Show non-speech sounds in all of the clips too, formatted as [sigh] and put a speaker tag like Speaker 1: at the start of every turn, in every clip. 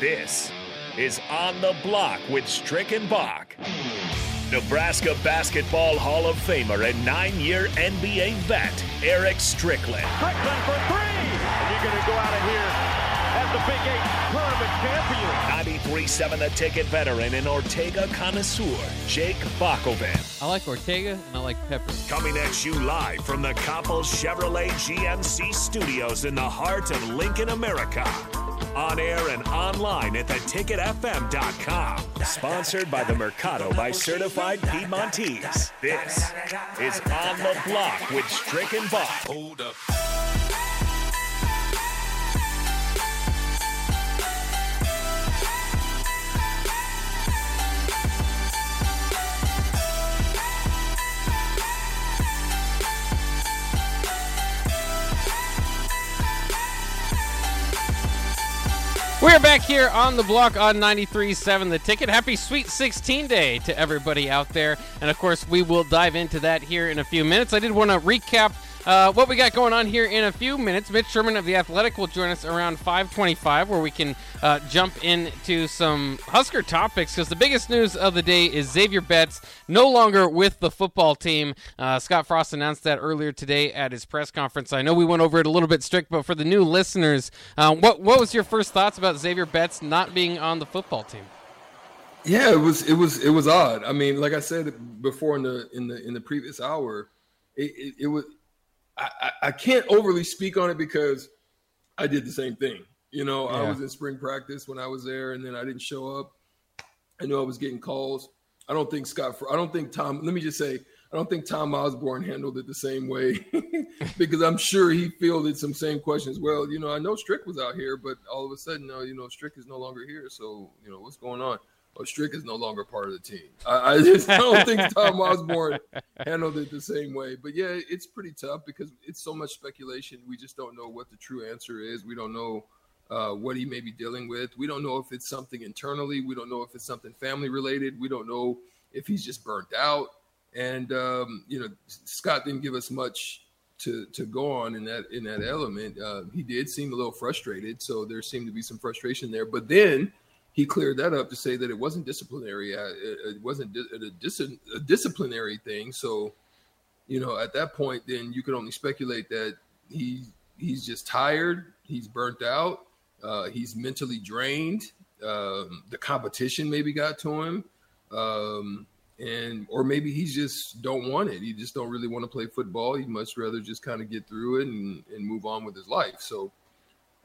Speaker 1: This is On the Block with Strick and Bach. Nebraska Basketball Hall of Famer and nine year NBA vet, Eric Strickland.
Speaker 2: Strickland for three! And you're going to go out of here as the Big Eight
Speaker 1: tournament93.7
Speaker 2: champion.
Speaker 1: The Ticket veteran and Ortega connoisseur, Jake Bakovan.
Speaker 3: I like Ortega and I like Pepper.
Speaker 1: Coming at you live from the Coppel Chevrolet GMC studios in the heart of Lincoln, America. On air and online at theticketfm.com. Sponsored by the Mercado by Certified Piedmontese. This is On the Block with Strick and.
Speaker 4: Hold up.
Speaker 3: We're back here on the block on 93.7 The Ticket. Happy Sweet 16 Day to everybody out there. And of course, we will dive into that here in a few minutes. I did want to recap uh, what we got going on here in a few minutes. Mitch Sherman of The Athletic will join us around 525 where we can uh, jump into some Husker topics because the biggest news of the day is Xavier Betts no longer with the football team. Uh, Scott Frost announced that earlier today at his press conference. I know we went over it a little bit strict, but for the new listeners, uh, what, what was your first thoughts about Xavier Betts not being on the football team?
Speaker 5: Yeah, it was it was it was odd. I mean, like I said before in the in the in the previous hour, it, it, it was I, I can't overly speak on it because I did the same thing. You know, I was in spring practice when I was there, and then I didn't show up. I knew I was getting calls. I don't think Scott. I don't think Tom. Let me just say, I don't think Tom Osborne handled it the same way [laughs] because I'm sure he fielded some same questions. Well, you know, I know Strick was out here, but all of a sudden, uh, you know, Strick is no longer here. So, you know, what's going on? Well, Strick is no longer part of the team. I, I [laughs] just don't think Tom Osborne handled it the same way. But yeah, it's pretty tough because it's so much speculation. We just don't know what the true answer is. We don't know uh, what he may be dealing with. We don't know if it's something internally. We don't know if it's something family related. We don't know if he's just burnt out. And um, you know, Scott didn't give us much to to go on in that in that element. Uh, he did seem a little frustrated, so there seemed to be some frustration there. But then he cleared that up to say that it wasn't disciplinary. Uh, it, wasn't a, dis- a disciplinary thing. So, you know, at that point, then you can only speculate that he he's just tired. He's burnt out. Uh, he's mentally drained. Um, the competition maybe got to him, um, and or maybe he just don't want it. He just don't really want to play football. He'd much rather just kind of get through it and, and move on with his life. So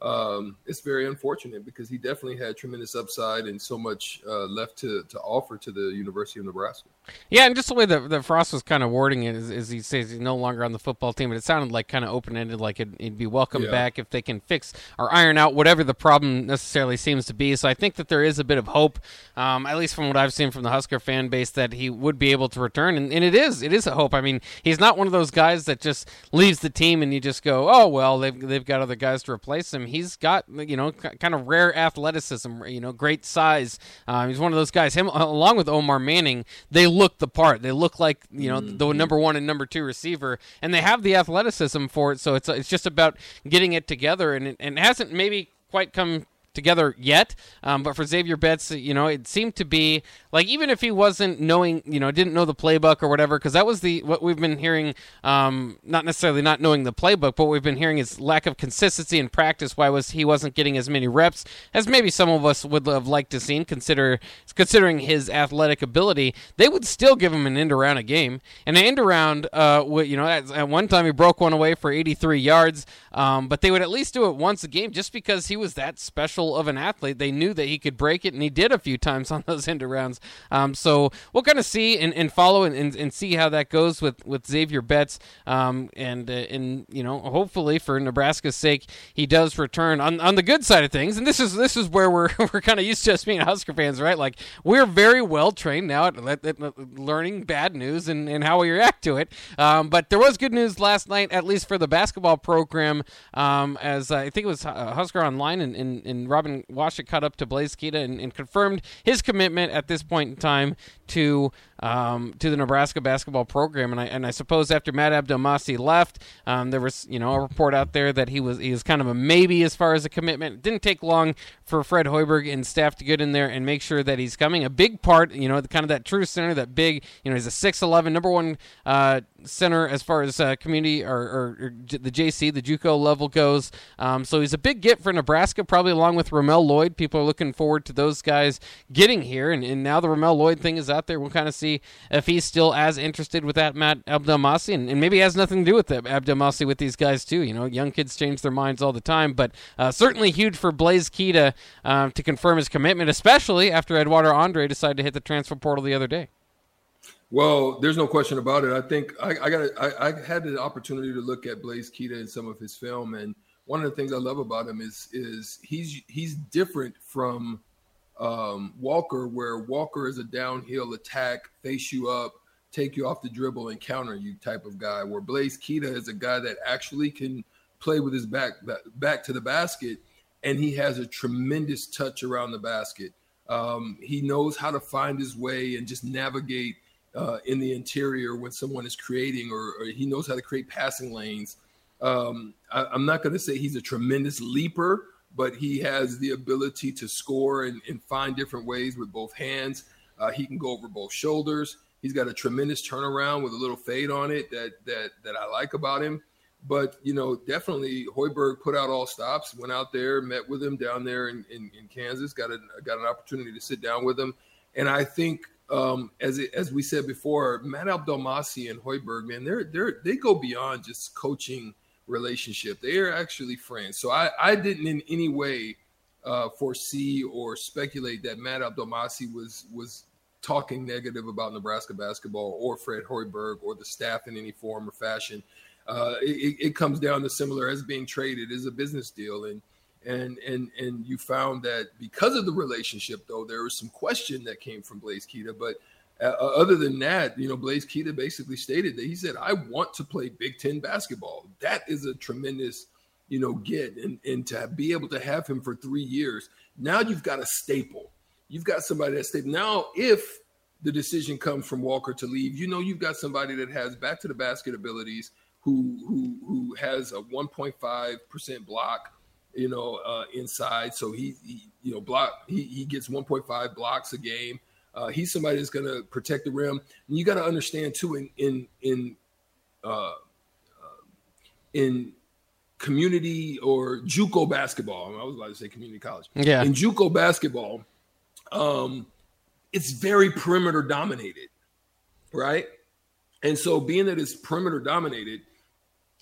Speaker 5: um, it's very unfortunate because he definitely had tremendous upside and so much uh, left to, to offer to the University of Nebraska.
Speaker 3: Yeah, and just the way that, that Frost was kind of wording it is, is he says he's no longer on the football team, but it sounded like kind of open ended, like it'd, it'd be welcome
Speaker 5: Yeah.
Speaker 3: back if they can fix or iron out whatever the problem necessarily seems to be. So I think that there is a bit of hope, um, at least from what I've seen from the Husker fan base, that he would be able to return, and, and it is it is a hope. I mean, he's not one of those guys that just leaves the team and you just go, oh well, they've they've got other guys to replace him. He's got you know kind of rare athleticism, you know, great size. Um, he's one of those guys. Him along with Omar Manning, they look the part. They look like you know the number one and number two receiver, and they have the athleticism for it. So it's it's just about getting it together, and it, and it hasn't maybe quite come together yet. Um, but for Xavier Betts, you know, it seemed to be like even if he wasn't knowing, you know, didn't know the playbook or whatever, because that was the what we've been hearing. Um, not necessarily not knowing the playbook, but what we've been hearing is lack of consistency in practice. Why was he wasn't getting as many reps as maybe some of us would have liked to seen, consider considering his athletic ability. They would still give him an end around a game, and an end around, uh, you know, at, at one time he broke one away for 83 yards, um, but they would at least do it once a game just because he was that special of an athlete. They knew that he could break it, and he did a few times [laughs] on those end arounds. Um, so we'll kind of see and, and follow and, and, and see how that goes with, with Xavier Betts, um, and uh, and you know hopefully for Nebraska's sake he does return on, on the good side of things. And this is this is where we're [laughs] we're kind of used to us being Husker fans, right? Like we're very well trained now at, at, at learning bad news and, and how we react to it. Um, but there was good news last night, at least for the basketball program, um, as uh, I think it was uh, Husker Online and, and, and Robin Washut caught up to Blaise Keita and, and confirmed his commitment at this point in time to um, to the Nebraska basketball program. And I and I suppose after Matt Abdelmassih left, um, there was you know a report out there that he was he was kind of a maybe as far as a commitment. It didn't take long for Fred Hoiberg and staff to get in there and make sure that he's coming. A big part, you know, kind of that true center, that big, you know, he's a six eleven number one uh, center as far as uh, community or, or, or, the JC, the JUCO level goes. Um, so he's a big get for Nebraska, probably along with Ramel Lloyd. People are looking forward to those guys getting here, and, and now the Ramel Lloyd thing is out there. We'll kind of see if he's still as interested with that Matt Abdelmassih, and, and maybe has nothing to do with Abdelmassih with these guys too. You know, young kids change their minds all the time, but uh, certainly huge for Blaise Keita um, to confirm his commitment, especially after Eduardo Andre decided to hit the transfer portal the other day.
Speaker 5: Well, there's no question about it. I think I, I got I, I, had the opportunity to look at Blaise Keita in some of his film, and one of the things I love about him is is he's he's different from um, Walker, where Walker is a downhill attack, face you up, take you off the dribble, and counter you type of guy. Where Blaise Keita is a guy that actually can play with his back back to the basket, and he has a tremendous touch around the basket. Um, he knows how to find his way and just navigate uh, in the interior when someone is creating, or, or, he knows how to create passing lanes. Um, I, am not going to say he's a tremendous leaper, but he has the ability to score and, and find different ways with both hands. Uh, he can go over both shoulders. He's got a tremendous turnaround with a little fade on it that that that I like about him. But you know, definitely Hoiberg put out all stops, went out there, met with him down there in, in, in Kansas, got a got an opportunity to sit down with him, and I think um, as it, as we said before, Matt Abdelmassih and Hoiberg, man, they're they're they go beyond just coaching relationship. They are actually friends. So I I didn't in any way uh, foresee or speculate that Matt Abdelmassih was was talking negative about Nebraska basketball or Fred Hoiberg or the staff in any form or fashion. Uh, it, it comes down to similar as being traded is a business deal and and and and you found that because of the relationship though there was some question that came from Blaise Keita but uh, uh, other than that you know Blaise Keita basically stated that he said I want to play Big 10 basketball that is a tremendous you know get and and to be able to have him for 3 years now you've got a staple you've got somebody that's stable now if the decision comes from Walker to leave you know you've got somebody that has back to the basket abilities who who who has a 1.5% block you know, uh, inside. So he, he, you know, block. He, he gets 1.5 blocks a game. Uh, he's somebody that's going to protect the rim. And you got to understand too, in in in uh, uh, in community or JUCO basketball. I was about to say community college.
Speaker 3: Yeah.
Speaker 5: In JUCO basketball, um, it's very perimeter dominated, right? And so, being that it's perimeter dominated,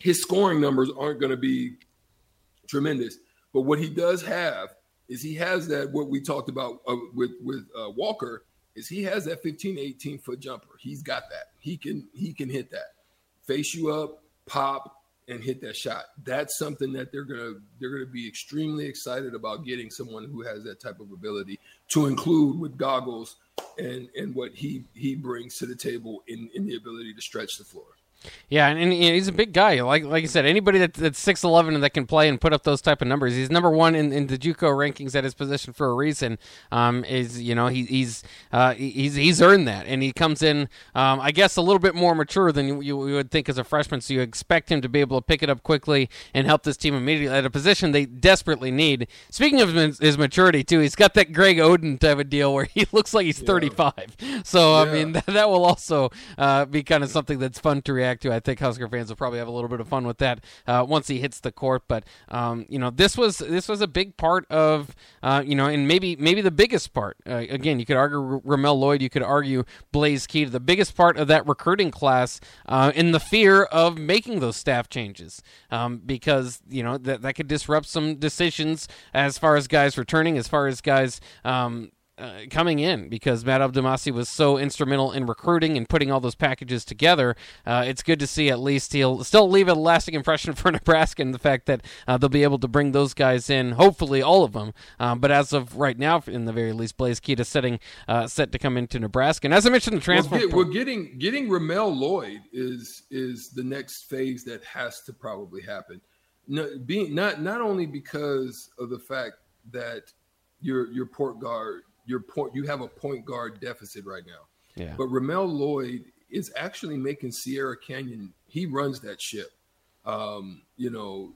Speaker 5: his scoring numbers aren't going to be tremendous. But what he does have is he has that what we talked about uh, with with uh, Walker is he has that 15 18 foot jumper. He's got that. He can he can hit that. Face you up, pop and hit that shot. That's something that they're going to they're going to be extremely excited about getting someone who has that type of ability to include with goggles and and what he he brings to the table in in the ability to stretch the floor.
Speaker 3: Yeah, and, and, he's a big guy. Like like I said, anybody that, that's six eleven and that can play and put up those type of numbers, he's number one in, in the JUCO rankings at his position for a reason. Um, is you know he, he's uh, he's he's earned that, and he comes in, um, I guess, a little bit more mature than you, you, would think as a freshman. So you expect him to be able to pick it up quickly and help this team immediately at a position they desperately need. Speaking of his maturity too, he's got that Greg Oden type of deal where [laughs] he looks like he's yeah. thirty five. So yeah. I mean [laughs] that, that will also uh, be kind of something that's fun to react to. I think Husker fans will probably have a little bit of fun with that uh, once he hits the court. But um, you know, this was this was a big part of uh, you know, and maybe maybe the biggest part. Uh, again, you could argue Ramel Lloyd, you could argue Blaise Keita. The biggest part of that recruiting class uh, in the fear of making those staff changes um, because you know that that could disrupt some decisions as far as guys returning, as far as guys um, uh, coming in because Matt Abdelmassih was so instrumental in recruiting and putting all those packages together. Uh, it's good to see at least he'll still leave a lasting impression [laughs] for Nebraska and the fact that uh, they'll be able to bring those guys in, hopefully all of them. Um, but as of right now, in the very least, Blaise Keita setting uh, set to come into Nebraska. And as I mentioned, the transfer.
Speaker 5: Well, get, we're getting getting Ramel Lloyd is is the next phase that has to probably happen. No, being not not only because of the fact that your your port guard your point you have a point guard deficit right now.
Speaker 3: Yeah.
Speaker 5: But Ramel Lloyd is actually making Sierra Canyon. He runs that ship. Um, you know,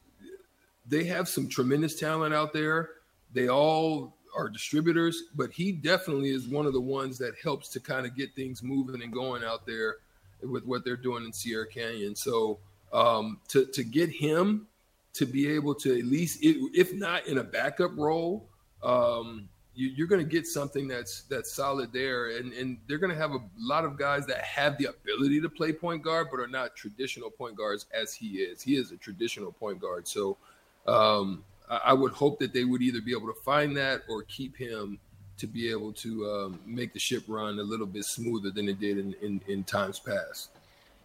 Speaker 5: they have some tremendous talent out there. They all are distributors, but he definitely is one of the ones that helps to kind of get things moving and going out there with what they're doing in Sierra Canyon. So um, to to get him to be able to at least, if not in a backup role, um, you, are going to get something that's that's solid there, and and they're going to have a lot of guys that have the ability to play point guard, but are not traditional point guards as he is. He is a traditional point guard, so um, I, I, would hope that they would either be able to find that or keep him to be able to um, make the ship run a little bit smoother than it did in, in, in times past.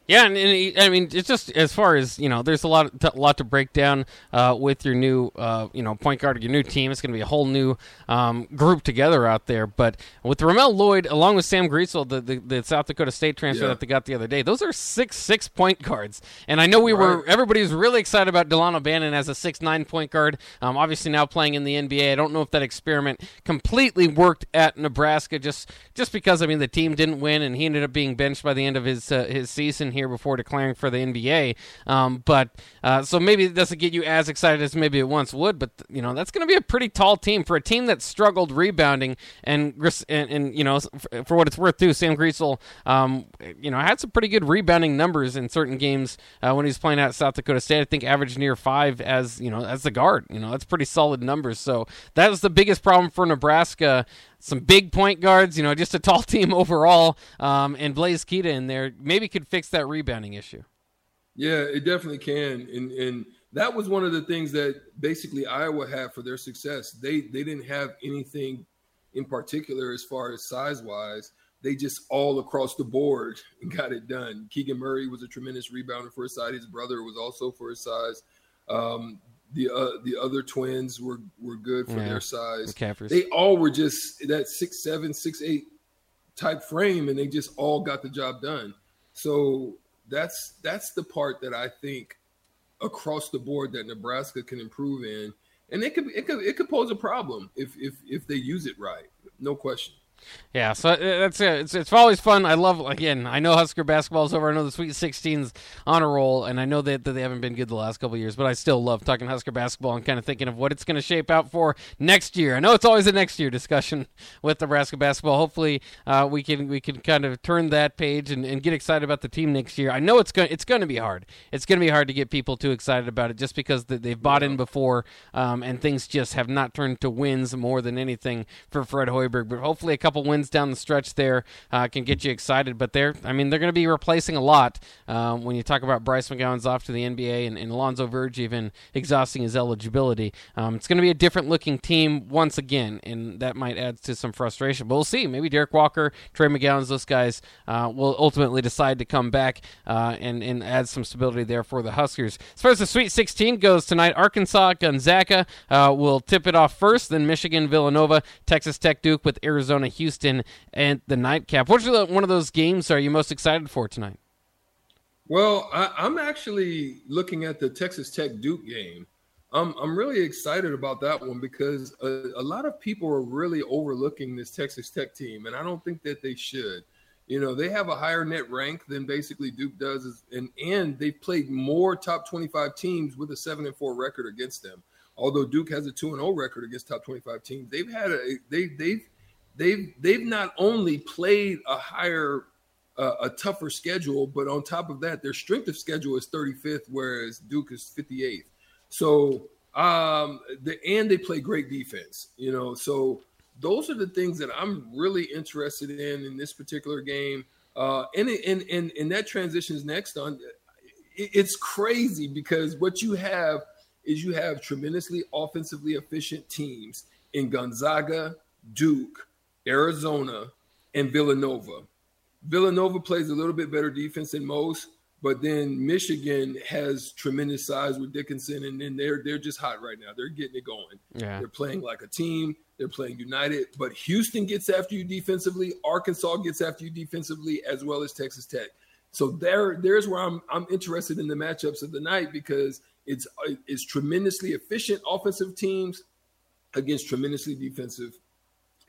Speaker 3: Yeah, and, and, I mean, it's just as far as you know, there's a lot, a lot to break down uh, with your new, uh, you know, point guard, of your new team. It's going to be a whole new um, group together out there. But with Ramel Lloyd, along with Sam Griesel, the, the, the South Dakota State transfer yeah. that they got the other day, those are six six point guards. And I know we right. were everybody was really excited about Dalano Banton as a six nine point guard. Um, obviously now playing in the NBA. I don't know if that experiment completely worked at Nebraska, just just because I mean the team didn't win and he ended up being benched by the end of his uh, his season here before declaring for the NBA. Um, but uh, so maybe it doesn't get you as excited as maybe it once would. But you know that's going to be a pretty tall team for a team that struggled rebounding and and, and you know for what it's worth too. Sam Griesel, um, you know, had some pretty good rebounding numbers in certain games uh, when he was playing at South Dakota State. I think averaged near five as you know as the guard. You know that's pretty solid numbers. So that was the biggest problem for Nebraska some big point guards, you know, just a tall [laughs] team overall, um, and Blaise Keita in there maybe could fix that rebounding issue.
Speaker 5: Yeah, it definitely can, and and that was one of the things that basically Iowa had for their success. They they didn't have anything in particular as far as size wise. They just all across the board [laughs] got it done. Keegan Murray was a tremendous rebounder for his side. His brother was also for his size. Um, the uh, the other twins were were good for yeah, their size.
Speaker 3: McCaffery's.
Speaker 5: They all were just that six seven, six eight type frame, and they just all got the job done. So that's that's the part that I think across the board that Nebraska can improve in, and it could it could it could pose a problem if if if they use it right, no question.
Speaker 3: Yeah, so uh, that's it. It's, it's always fun. I love again. I know Husker basketball is over. I know the Sweet 16s on a roll, and I know that, that they haven't been good the last couple years. But I still love talking Husker basketball and kind of thinking of what it's going to shape out for next year. I know it's always a next year discussion [laughs] with Nebraska basketball. Hopefully, uh, we can we can kind of turn that page and, and get excited about the team next year. I know it's going it's going to be hard. It's going to be hard to get people too excited about it just because they've bought in before, um, and things just have not turned to wins more than anything for Fred Hoiberg. But hopefully, couple wins down the stretch there uh, can get you excited. But they're, I mean, they're going to be replacing a lot um, when you talk about Bryce McGowens off to the NBA and, and Alonzo Verge even exhausting his eligibility. Um, it's going to be a different looking team once again, and that might add to some frustration. But we'll see. Maybe Derrick Walker, Trey McGowens, those guys uh, will ultimately decide to come back uh, and, and add some stability there for the Huskers. As far as the Sweet 16 goes tonight, Arkansas Gonzaga uh, will tip it off first, then Michigan Villanova, Texas Tech Duke with Arizona Houston and the nightcap. Which one of those games are you most excited for tonight?
Speaker 5: Well, I, am actually looking at the Texas Tech Duke game. I'm I'm really excited about that one because a, a, lot of people are really overlooking this Texas Tech team, and I don't think that they should. You know, they have a higher net rank than basically Duke does, and and they've played more top 25 teams with a seven and four record against them. Although Duke has a two and zero oh record against top 25 teams, they've had a they they've they've they've not only played a higher uh, a tougher schedule, but on top of that, their strength of schedule is 35th, whereas Duke is 58th. So um the and they play great defense, you know. So those are the things that I'm really interested in in this particular game. Uh, and and and and that transitions next on. It's crazy because what you have is you have tremendously offensively efficient teams in Gonzaga, Duke, Arizona, and Villanova. Villanova plays a little bit better defense than most, but then Michigan has tremendous size with Dickinson, and then they're they're just hot right now. They're getting it going.
Speaker 3: Yeah.
Speaker 5: They're playing like a team. They're playing united. But Houston gets after you defensively. Arkansas gets after you defensively, as well as Texas Tech. So there, there's where I'm I'm interested in the matchups of the night because it's it's tremendously efficient offensive teams against tremendously defensive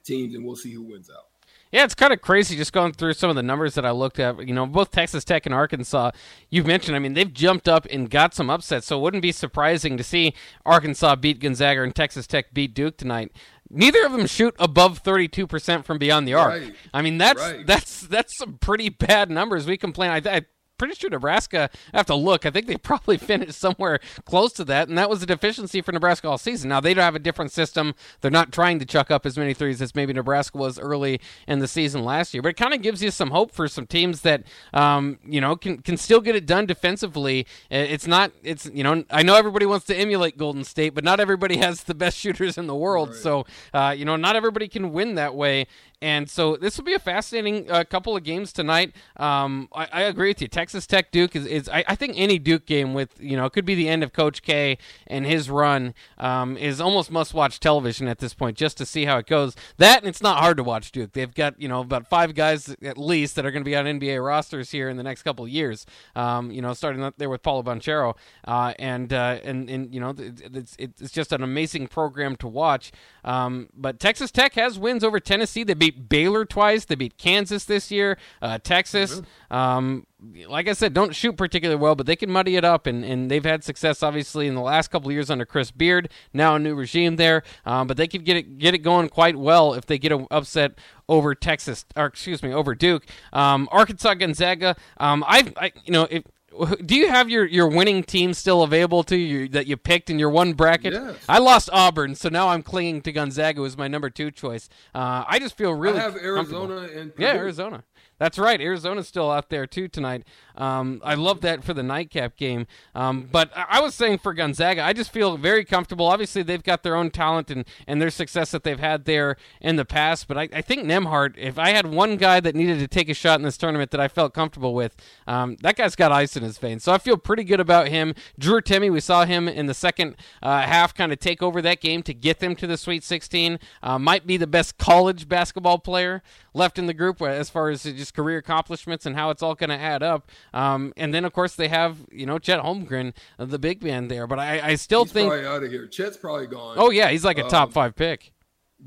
Speaker 5: teams, and we'll see who wins out.
Speaker 3: Yeah, it's kind of crazy just going through some of the numbers that I looked at. You know, both Texas Tech and Arkansas, you've mentioned, I mean, they've jumped up and got some upsets, so it wouldn't be surprising to see Arkansas beat Gonzaga and Texas Tech beat Duke tonight. Neither of them shoot above 32% from beyond the arc.
Speaker 5: Right.
Speaker 3: I mean, that's
Speaker 5: Right.
Speaker 3: that's that's some pretty bad numbers. We complain. I, I pretty sure Nebraska. I have to look. I think they [laughs] probably finished somewhere close to that, and that was a deficiency for Nebraska all season. Now they don't have a different system. They're not trying to chuck up as many threes as maybe Nebraska was early in the season last year. But it kind of gives you some hope for some teams that um, you know can can still get it done defensively. It's not. It's you know. I know everybody wants to emulate Golden State, but not everybody [laughs] has the best shooters in the world. So uh, you know, not everybody can win that way. And so this will be a fascinating uh, couple of games tonight. Um, I, I agree with you. Texas Tech Duke is, is I, I think any Duke game with you know it could be the end of Coach K and his run um, is almost must watch television at this point just to see how it goes. That and it's not hard to watch Duke. They've got you know about five guys at least that are going to be on NBA rosters here in the next couple of years. Um, you know, starting there with Paolo Banchero, uh, and uh, and and you know it- it's it's just an amazing program to watch. Um, but Texas Tech has wins over Tennessee. They beat Baylor twice. They beat Kansas this year. Uh, Texas. Um, like I said, don't shoot particularly well, but they can muddy it up, and, and they've had success obviously in the last couple of years under Chris Beard. Now a new regime there, um, but they could get it get it going quite well if they get an upset over Texas, or excuse me, over Duke. Um, Arkansas Gonzaga. Um, I, I you know if. [laughs] Do you have your, your winning team still available to you that you picked in your one bracket?
Speaker 5: Yes.
Speaker 3: I lost Auburn, so now I'm clinging to Gonzaga as my number two choice. Uh, I just feel really
Speaker 5: I have. Arizona and
Speaker 3: Yeah, Arizona. That's right. Arizona's still out there too tonight. Um, I love that for the nightcap game. Um, but I was saying for Gonzaga, I just feel very comfortable. Obviously, they've got their own talent and, and their success that they've had there in the past. But I, I think Nembhard, if I had one guy that needed to take a shot in this tournament that I felt comfortable with, um, that guy's got ice in his veins. So I feel pretty good about him. Drew Timme, we saw him in the second uh, half kind of take over that game to get them to the Sweet 16. Uh, might be the best college basketball player left in the group as far as just career accomplishments and how it's all going to add up. Um, and then, of course, they have, you know, Chet Holmgren, uh, the big man there. But I, I still
Speaker 5: He's
Speaker 3: think,
Speaker 5: probably out of here. Chet's probably gone.
Speaker 3: oh, yeah, he's like a top
Speaker 5: Um,
Speaker 3: five pick.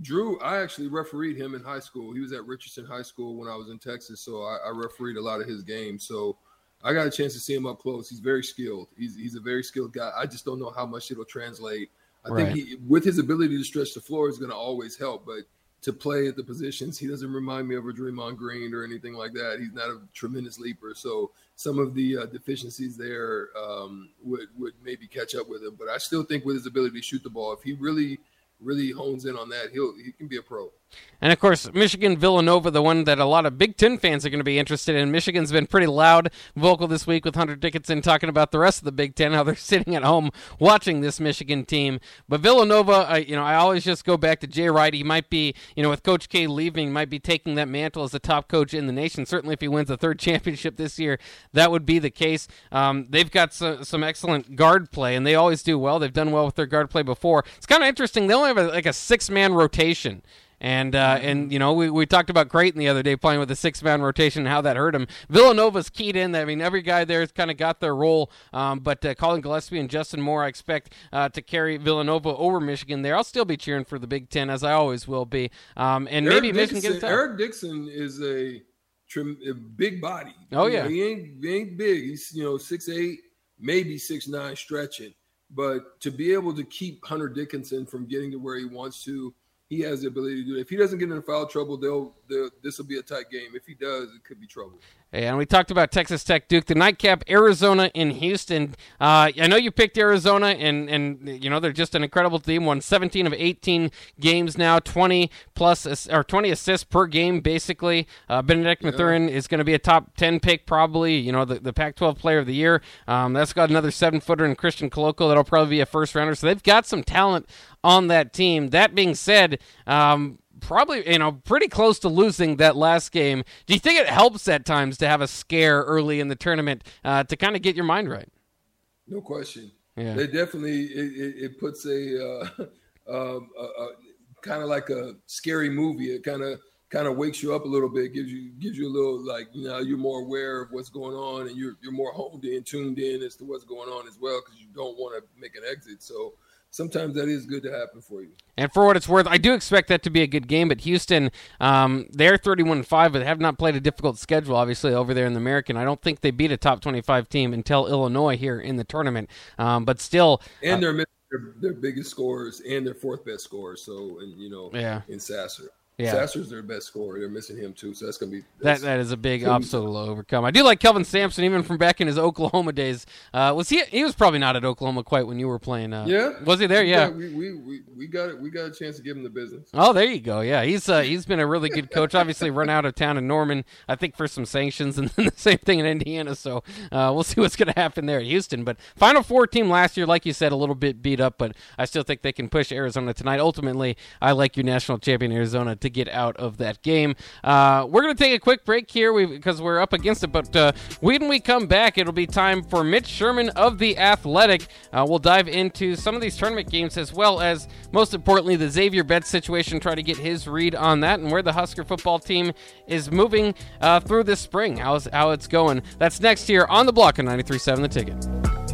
Speaker 5: Drew, I actually refereed him in high school. He was at Richardson High School when I was in Texas, so I, I refereed a lot of his games. So I got a chance to see him up close. He's very skilled. He's he's a very skilled guy. I just don't know how much it'll translate. I
Speaker 3: Right.
Speaker 5: think he, with his ability to stretch the floor is going to always help, but to play at the positions, he doesn't remind me of a Draymond Green or anything like that. He's not a tremendous leaper, so some of the uh, deficiencies there um, would would maybe catch up with him. But I still think with his ability to shoot the ball, if he really really hones in on that, he'll he can be a pro.
Speaker 3: And of course, Michigan Villanova, the one that a lot of Big Ten fans are going to be interested in. Michigan's been pretty loud vocal this week with Hunter Dickinson talking about the rest of the Big Ten, how they're [laughs] sitting at home watching this Michigan team. But Villanova, I, you know, I always just go back to Jay Wright. He might be, you know, with Coach K leaving, might be taking that mantle as the top coach in the nation. Certainly, if he wins the third [laughs] championship this year, that would be the case. Um, they've got some, some excellent guard play, and they always do well. They've done well with their guard play before. It's kind of interesting. They only have a, like a six man rotation. And uh, and you know we, we talked about Creighton the other day playing with a six man rotation and how that hurt him. Villanova's keyed in. That. I mean every guy there has kind of got their role. Um, but uh, Collin Gillespie and Justin Moore I expect uh, to carry Villanova over Michigan there. I'll still be cheering for the Big Ten as I always will be. Um, and maybe
Speaker 5: Eric
Speaker 3: Michigan gets
Speaker 5: Dixon. Eric Dixon is a, trim, a big body.
Speaker 3: Oh,
Speaker 5: You know,
Speaker 3: yeah.
Speaker 5: he ain't he ain't big. He's you know six eight, maybe six nine stretching. But to be able to keep Hunter Dickinson from getting to where he wants to, he has the ability to do it. If he doesn't get into foul trouble, they'll, they'll this will be a tight game. If he does, it could be trouble.
Speaker 3: And we talked about Texas Tech, Duke, the nightcap, Arizona in Houston. Uh, I know you picked Arizona, and and you know they're just an incredible team. Won 17 of 18 games now, 20 plus or 20 assists per game, basically. Uh, Bennedict Mathurin is going to be a top 10 pick, probably. You know the, the Pac-12 Player of the Year. Um, that's got another seven footer in Christian Koloko that'll probably be a first rounder. So they've got some talent on that team. That being said. Um, probably you know pretty close to losing that last game. Do you think it helps at times to have a scare early in the tournament uh, to kind of get your mind right?
Speaker 5: No question.
Speaker 3: Yeah.
Speaker 5: They definitely it, it, it puts a, uh, [laughs] um, a, a kind of like a scary movie. It kind of kind of wakes you up a little bit, gives you gives you a little like you know you're more aware of what's going on and you're you're more honed in, tuned in as to what's going on as well because you don't want to make an exit. So sometimes that is good to happen for you.
Speaker 3: And for what it's worth, I do expect that to be a good game. But Houston, um, they're 31 5, but have not played a difficult schedule, obviously, over there in the American. I don't think they beat a top 25 team until Illinois here in the tournament. Um, but still.
Speaker 5: And they're missing their, their biggest scorers and their fourth best scorers. So, and, you know,
Speaker 3: yeah.
Speaker 5: in Sasser.
Speaker 3: Yeah.
Speaker 5: Sasser's their best scorer. They're missing him too, so that's gonna be
Speaker 3: that. That is a big obstacle to overcome. I do like Kelvin Sampson, even from back in his Oklahoma days. Uh, was he? He was probably not at Oklahoma quite when you were playing. Uh,
Speaker 5: yeah,
Speaker 3: was he there? Yeah,
Speaker 5: we, we, we, we got it. We got a chance to give him the business.
Speaker 3: Oh, there you go. Yeah, he's uh, he's been a really good coach. Obviously, run out of town in Norman, I think, for some sanctions, and [laughs] then the same thing in Indiana. So uh, we'll see what's going to happen there at Houston. But Final Four team last year, like you said, a little bit beat up, but I still think they can push Arizona tonight. Ultimately, I like your national champion Arizona to get out of that game. Uh, we're going to take a quick break here because we're up against it. But uh, when we come back, it'll be time for Mitch Sherman of the Athletic. Uh, we'll dive into some of these tournament games as well as, most importantly, the Xavier Betts situation. Try to get his read on that and where the Husker football team is moving uh, through this spring. How's how it's going? That's next here on the block on 93.7 The Ticket.